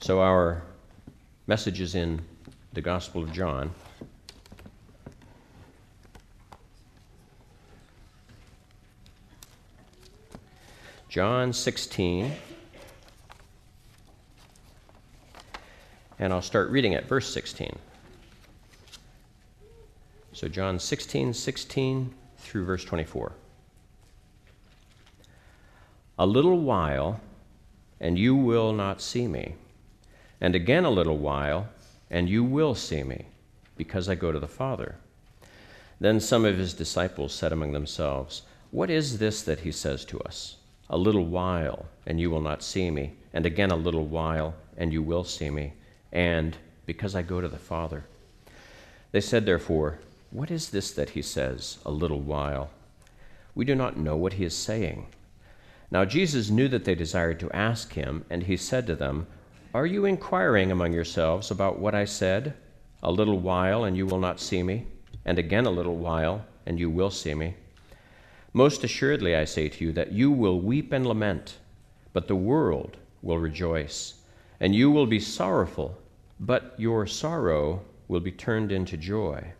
So, our message is in the Gospel of John. John 16. And I'll start reading at verse 16. So, John 16, 16 through verse 24. A little while, and you will not see me. And again a little while, and you will see me, because I go to the Father. Then some of his disciples said among themselves, What is this that he says to us? A little while, and you will not see me, and again a little while, and you will see me, and because I go to the Father. They said, therefore, What is this that he says, a little while? We do not know what he is saying. Now Jesus knew that they desired to ask him, and he said to them, Are you inquiring among yourselves about what I said? A little while, and you will not see me, and again a little while, and you will see me. Most assuredly, I say to you that you will weep and lament, but the world will rejoice. And you will be sorrowful, but your sorrow will be turned into joy.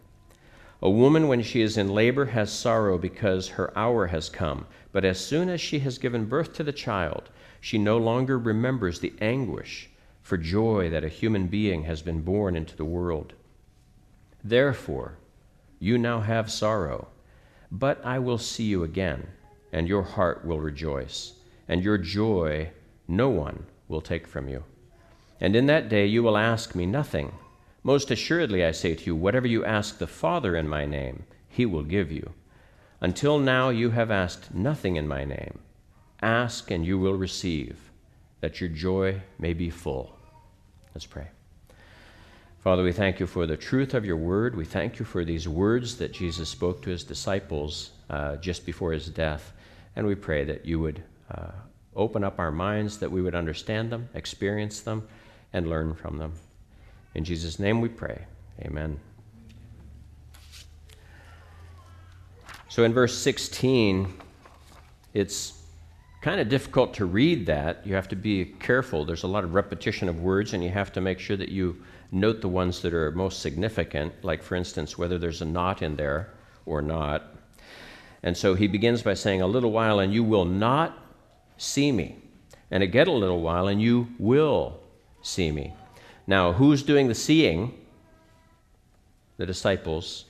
A woman, when she is in labor, has sorrow because her hour has come. But as soon as she has given birth to the child, she no longer remembers the anguish for joy that a human being has been born into the world. Therefore, you now have sorrow but I will see you again, and your heart will rejoice, and your joy no one will take from you. And in that day you will ask me nothing. Most assuredly, I say to you, whatever you ask the Father in my name, he will give you. Until now you have asked nothing in my name. Ask, and you will receive, that your joy may be full. Let's pray. Father, we thank you for the truth of your word. We thank you for these words that Jesus spoke to his disciples uh, just before his death. And we pray that you would uh, open up our minds, that we would understand them, experience them, and learn from them. In Jesus' name we pray. Amen. So in verse 16, it's kind of difficult to read that. You have to be careful. There's a lot of repetition of words, and you have to make sure that you note the ones that are most significant, like, for instance, whether there's a not in there or not. And so he begins by saying, A little while, and you will not see me. And again, a little while, and you will see me. Now, who's doing the seeing? The disciples.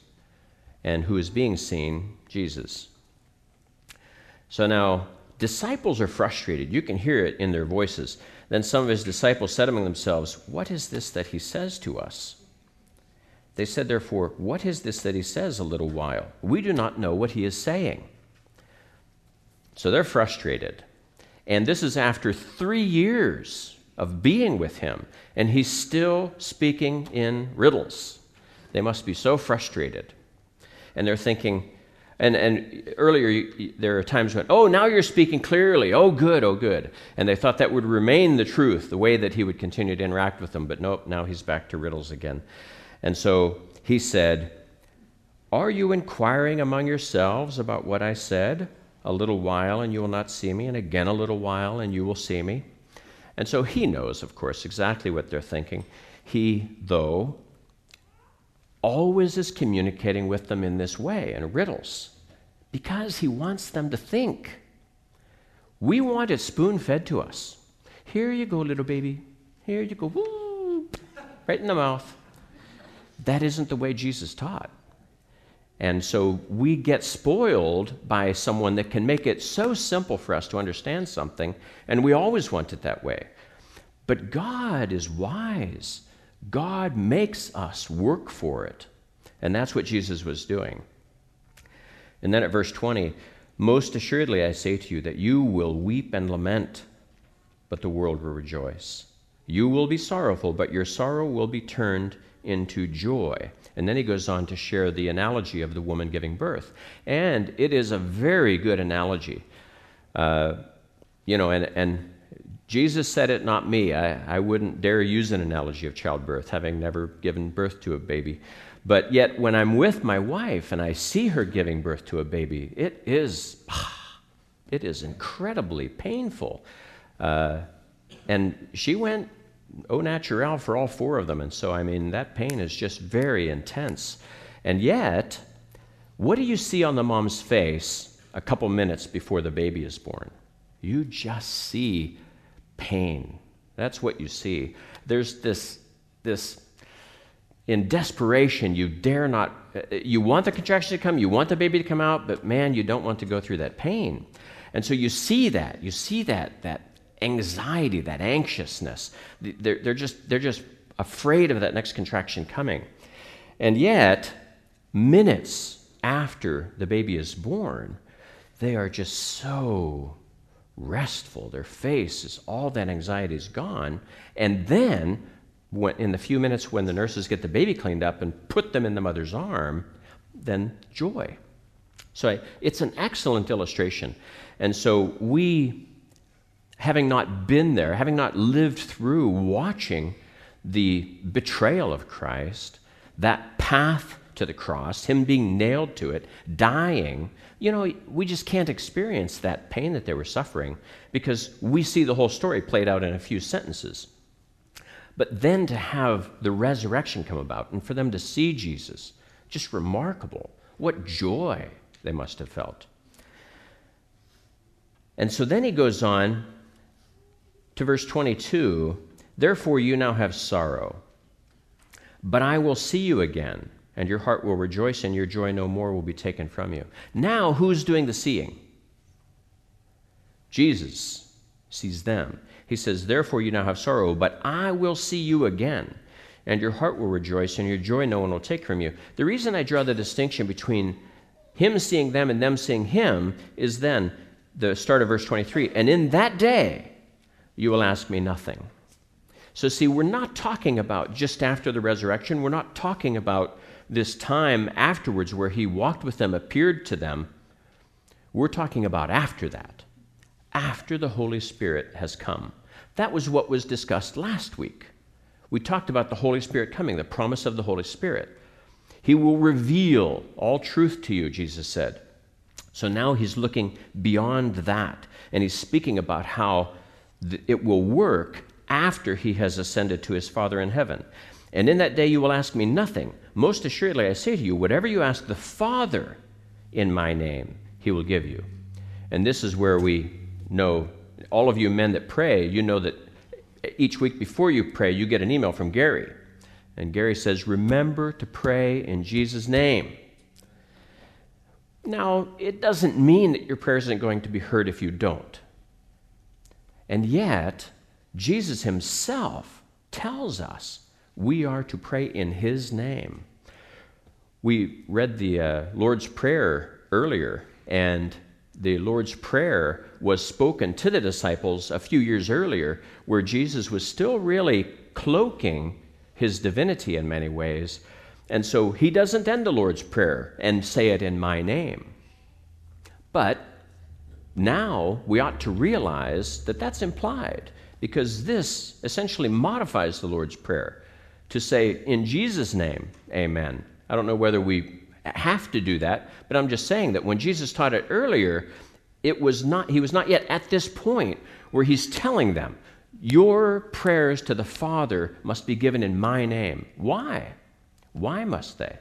And who is being seen? Jesus. So now, disciples are frustrated. You can hear it in their voices. Then some of his disciples said among themselves, What is this that he says to us? They said, therefore, What is this that he says a little while? We do not know what he is saying. So they're frustrated. And this is after three years of being with him, and he's still speaking in riddles. They must be so frustrated. And they're thinking, and, and earlier, there are times when, oh, now you're speaking clearly. Oh, good, oh, good. And they thought that would remain the truth, the way that he would continue to interact with them. But nope, now he's back to riddles again. And so he said, Are you inquiring among yourselves about what I said? A little while, and you will not see me, and again a little while, and you will see me. And so he knows, of course, exactly what they're thinking. He, though, always is communicating with them in this way, in riddles, because he wants them to think. We want it spoon fed to us. Here you go, little baby. Here you go. Woo! Right in the mouth. That isn't the way Jesus taught. And so we get spoiled by someone that can make it so simple for us to understand something, and we always want it that way. But God is wise. God makes us work for it. And that's what Jesus was doing. And then at verse 20, most assuredly I say to you that you will weep and lament, but the world will rejoice. You will be sorrowful, but your sorrow will be turned into joy. And then he goes on to share the analogy of the woman giving birth. And it is a very good analogy. Uh, you know, and, and Jesus said it, not me. I, I wouldn't dare use an analogy of childbirth, having never given birth to a baby. But yet, when I'm with my wife and I see her giving birth to a baby, it is, it is incredibly painful. Uh, and she went au naturel for all four of them. And so, I mean, that pain is just very intense. And yet, what do you see on the mom's face a couple minutes before the baby is born? You just see pain. That's what you see. There's this, this in desperation, you dare not, uh, you want the contraction to come, you want the baby to come out, but man, you don't want to go through that pain. And so you see that, you see that, that anxiety, that anxiousness. They're, they're, just, they're just afraid of that next contraction coming. And yet, minutes after the baby is born, they are just so restful. Their face is all that anxiety is gone. And then, when, in the few minutes when the nurses get the baby cleaned up and put them in the mother's arm, then joy. So I, it's an excellent illustration. And so we, having not been there, having not lived through watching the betrayal of Christ, that path to the cross, him being nailed to it, dying, you know, we just can't experience that pain that they were suffering because we see the whole story played out in a few sentences. But then to have the resurrection come about and for them to see Jesus, just remarkable. What joy they must have felt. And so then he goes on to verse 22 Therefore, you now have sorrow, but I will see you again and your heart will rejoice, and your joy no more will be taken from you. Now, who's doing the seeing? Jesus sees them. He says, Therefore, you now have sorrow, but I will see you again, and your heart will rejoice, and your joy no one will take from you. The reason I draw the distinction between him seeing them and them seeing him is then the start of verse 23 and in that day you will ask me nothing. So, see, we're not talking about just after the resurrection. We're not talking about this time afterwards where he walked with them, appeared to them, we're talking about after that, after the Holy Spirit has come. That was what was discussed last week. We talked about the Holy Spirit coming, the promise of the Holy Spirit. He will reveal all truth to you, Jesus said. So now he's looking beyond that, and he's speaking about how it will work after he has ascended to his Father in heaven. And in that day you will ask me nothing. Most assuredly, I say to you, whatever you ask the Father in my name, he will give you. And this is where we know, all of you men that pray, you know that each week before you pray, you get an email from Gary. And Gary says, Remember to pray in Jesus' name. Now, it doesn't mean that your prayer isn't going to be heard if you don't. And yet, Jesus himself tells us we are to pray in His name. We read the uh, Lord's Prayer earlier, and the Lord's Prayer was spoken to the disciples a few years earlier, where Jesus was still really cloaking his divinity in many ways. And so he doesn't end the Lord's Prayer and say it in my name. But now we ought to realize that that's implied because this essentially modifies the Lord's Prayer to say, in Jesus' name, amen. I don't know whether we have to do that, but I'm just saying that when Jesus taught it earlier, it was not, he was not yet at this point where he's telling them, Your prayers to the Father must be given in my name. Why? Why must they?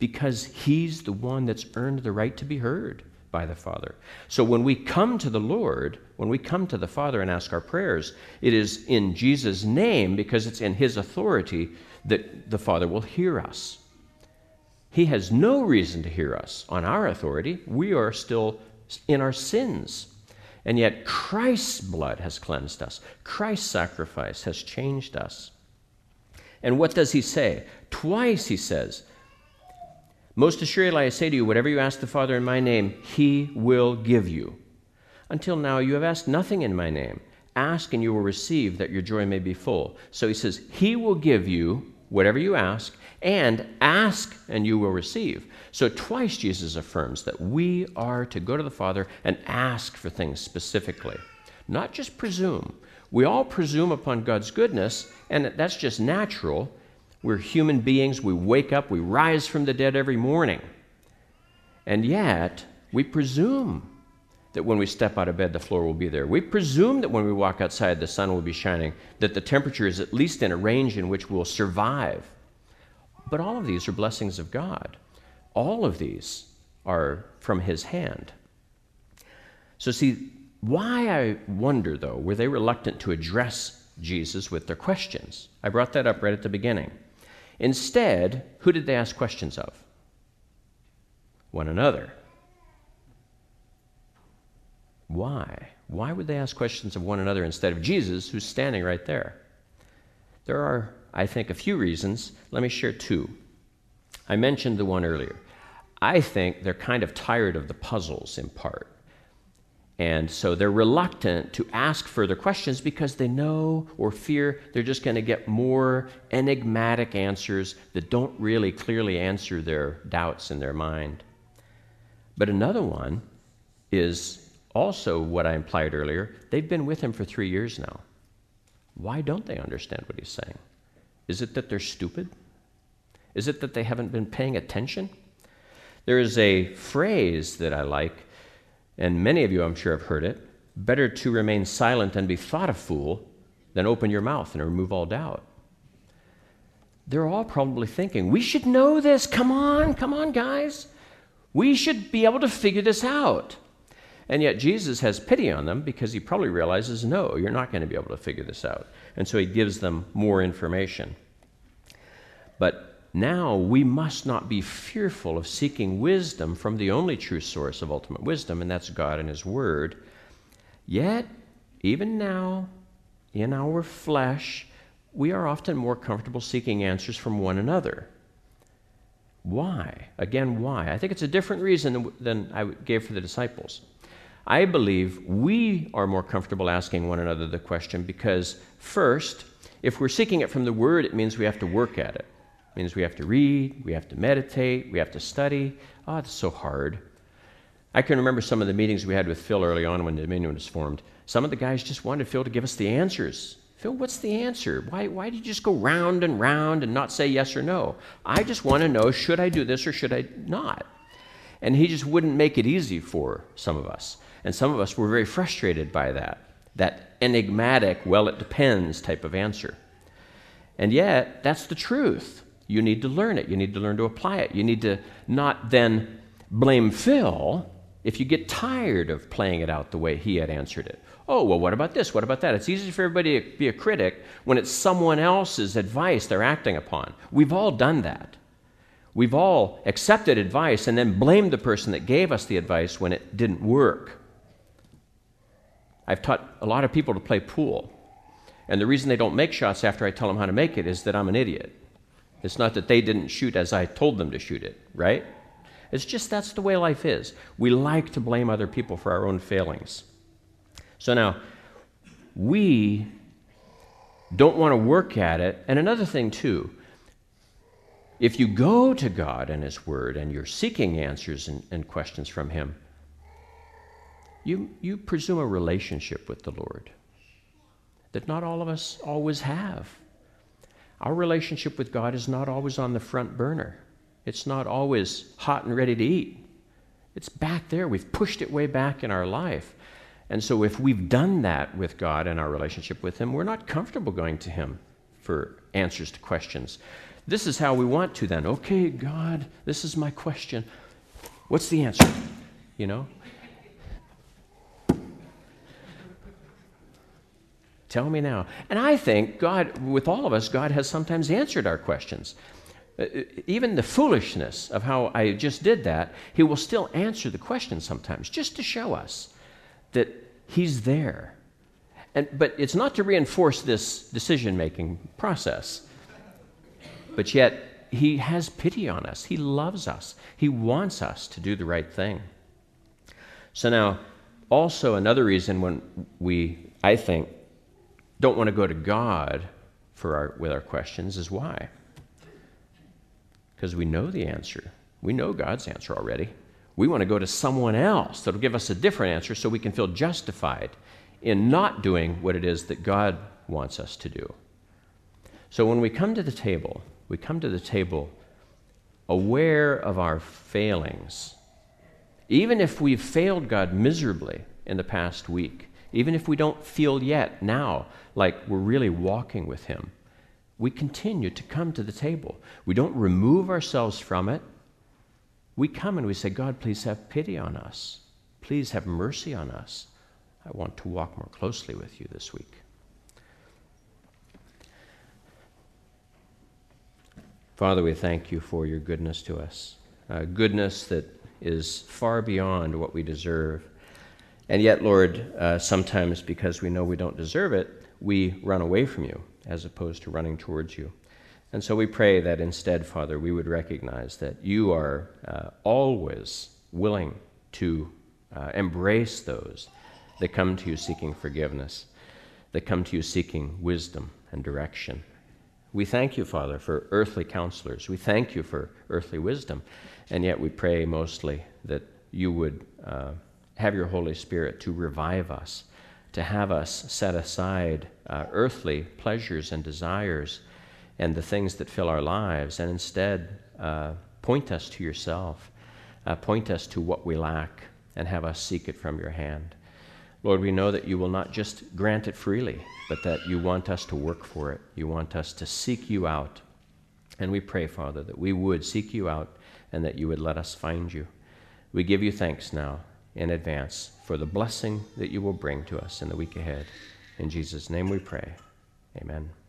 Because he's the one that's earned the right to be heard by the Father. So when we come to the Lord, when we come to the Father and ask our prayers, it is in Jesus' name, because it's in His authority, that the Father will hear us. He has no reason to hear us on our authority. We are still in our sins. And yet, Christ's blood has cleansed us, Christ's sacrifice has changed us. And what does he say? Twice he says, most assuredly, I say to you, whatever you ask the Father in my name, he will give you. Until now, you have asked nothing in my name. Ask and you will receive, that your joy may be full. So he says, He will give you whatever you ask, and ask and you will receive. So twice Jesus affirms that we are to go to the Father and ask for things specifically, not just presume. We all presume upon God's goodness, and that's just natural. We're human beings. We wake up, we rise from the dead every morning. And yet, we presume. that when we step out of bed, the floor will be there. We presume that when we walk outside, the sun will be shining, that the temperature is at least in a range in which we'll survive. But all of these are blessings of God. All of these are from His hand. So, see, why I wonder, though, were they reluctant to address Jesus with their questions? I brought that up right at the beginning. Instead, who did they ask questions of? One another. Why? Why would they ask questions of one another instead of Jesus, who's standing right there? There are, I think, a few reasons. Let me share two. I mentioned the one earlier. I think they're kind of tired of the puzzles in part. And so they're reluctant to ask further questions because they know or fear they're just going to get more enigmatic answers that don't really clearly answer their doubts in their mind. But another one is also what I implied earlier, they've been with him for three years now. Why don't they understand what he's saying? Is it that they're stupid? Is it that they haven't been paying attention? There is a phrase that I like, and many of you, I'm sure, have heard it better to remain silent and be thought a fool than open your mouth and remove all doubt. They're all probably thinking, we should know this. Come on, come on, guys. We should be able to figure this out. And yet Jesus has pity on them because he probably realizes, no, you're not going to be able to figure this out. And so he gives them more information. But now we must not be fearful of seeking wisdom from the only true source of ultimate wisdom, and that's God and his word. Yet, even now, in our flesh, we are often more comfortable seeking answers from one another. Why? Again, why? I think it's a different reason than I gave for the disciples. I believe we are more comfortable asking one another the question because, first, if we're seeking it from the Word, it means we have to work at it. It means we have to read, we have to meditate, we have to study. Ah, oh, it's so hard. I can remember some of the meetings we had with Phil early on when the Dominion was formed. Some of the guys just wanted Phil to give us the answers. Phil, what's the answer? Why, why do you just go round and round and not say yes or no? I just want to know should I do this or should I not? And he just wouldn't make it easy for some of us. And some of us were very frustrated by that, that enigmatic, well, it depends type of answer. And yet, that's the truth. You need to learn it. You need to learn to apply it. You need to not then blame Phil if you get tired of playing it out the way he had answered it. Oh, well, what about this? What about that? It's easy for everybody to be a critic when it's someone else's advice they're acting upon. We've all done that. We've all accepted advice and then blamed the person that gave us the advice when it didn't work. I've taught a lot of people to play pool. And the reason they don't make shots after I tell them how to make it is that I'm an idiot. It's not that they didn't shoot as I told them to shoot it, right? It's just that's the way life is. We like to blame other people for our own failings. So now, we don't want to work at it. And another thing, too, if you go to God and His Word and you're seeking answers and, and questions from Him, you, you presume a relationship with the Lord that not all of us always have. Our relationship with God is not always on the front burner, it's not always hot and ready to eat. It's back there. We've pushed it way back in our life. And so, if we've done that with God and our relationship with Him, we're not comfortable going to Him for answers to questions. This is how we want to then. Okay, God, this is my question. What's the answer? You know? Tell me now. And I think God, with all of us, God has sometimes answered our questions. Uh, uh, even the foolishness of how I just did that, He will still answer the question sometimes, just to show us that He's there. And, but it's not to reinforce this decision making process. But yet, He has pity on us. He loves us. He wants us to do the right thing. So, now, also another reason when we, I think, don't want to go to God for our, with our questions is why? Because we know the answer. We know God's answer already. We want to go to someone else that'll give us a different answer so we can feel justified in not doing what it is that God wants us to do. So when we come to the table, we come to the table aware of our failings, Even if we've failed God miserably in the past week, even if we don't feel yet now like we're really walking with Him, we continue to come to the table. We don't remove ourselves from it. We come and we say, God, please have pity on us. Please have mercy on us. I want to walk more closely with you this week. Father, we thank you for your goodness to us, uh, goodness that is far beyond what we deserve. And yet, Lord, uh, sometimes because we know we don't deserve it, we run away from you as opposed to running towards you. And so we pray that instead, Father, we would recognize that you are uh, always willing to uh, embrace those that come to you seeking forgiveness, that come to you seeking wisdom and direction. We thank you, Father, for earthly counselors. We thank you for earthly wisdom. And yet we pray mostly that you would uh, have your Holy Spirit to revive us, to have us set aside uh, earthly pleasures and desires and the things that fill our lives, and instead uh, point us to yourself, uh, point us to what we lack, and have us seek it from your hand. Lord, we know that you will not just grant it freely, but that you want us to work for it. You want us to seek you out. And we pray, Father, that we would seek you out and that you would let us find you. We give you thanks now in advance for the blessing that you will bring to us in the week ahead. In Jesus' name we pray. Amen.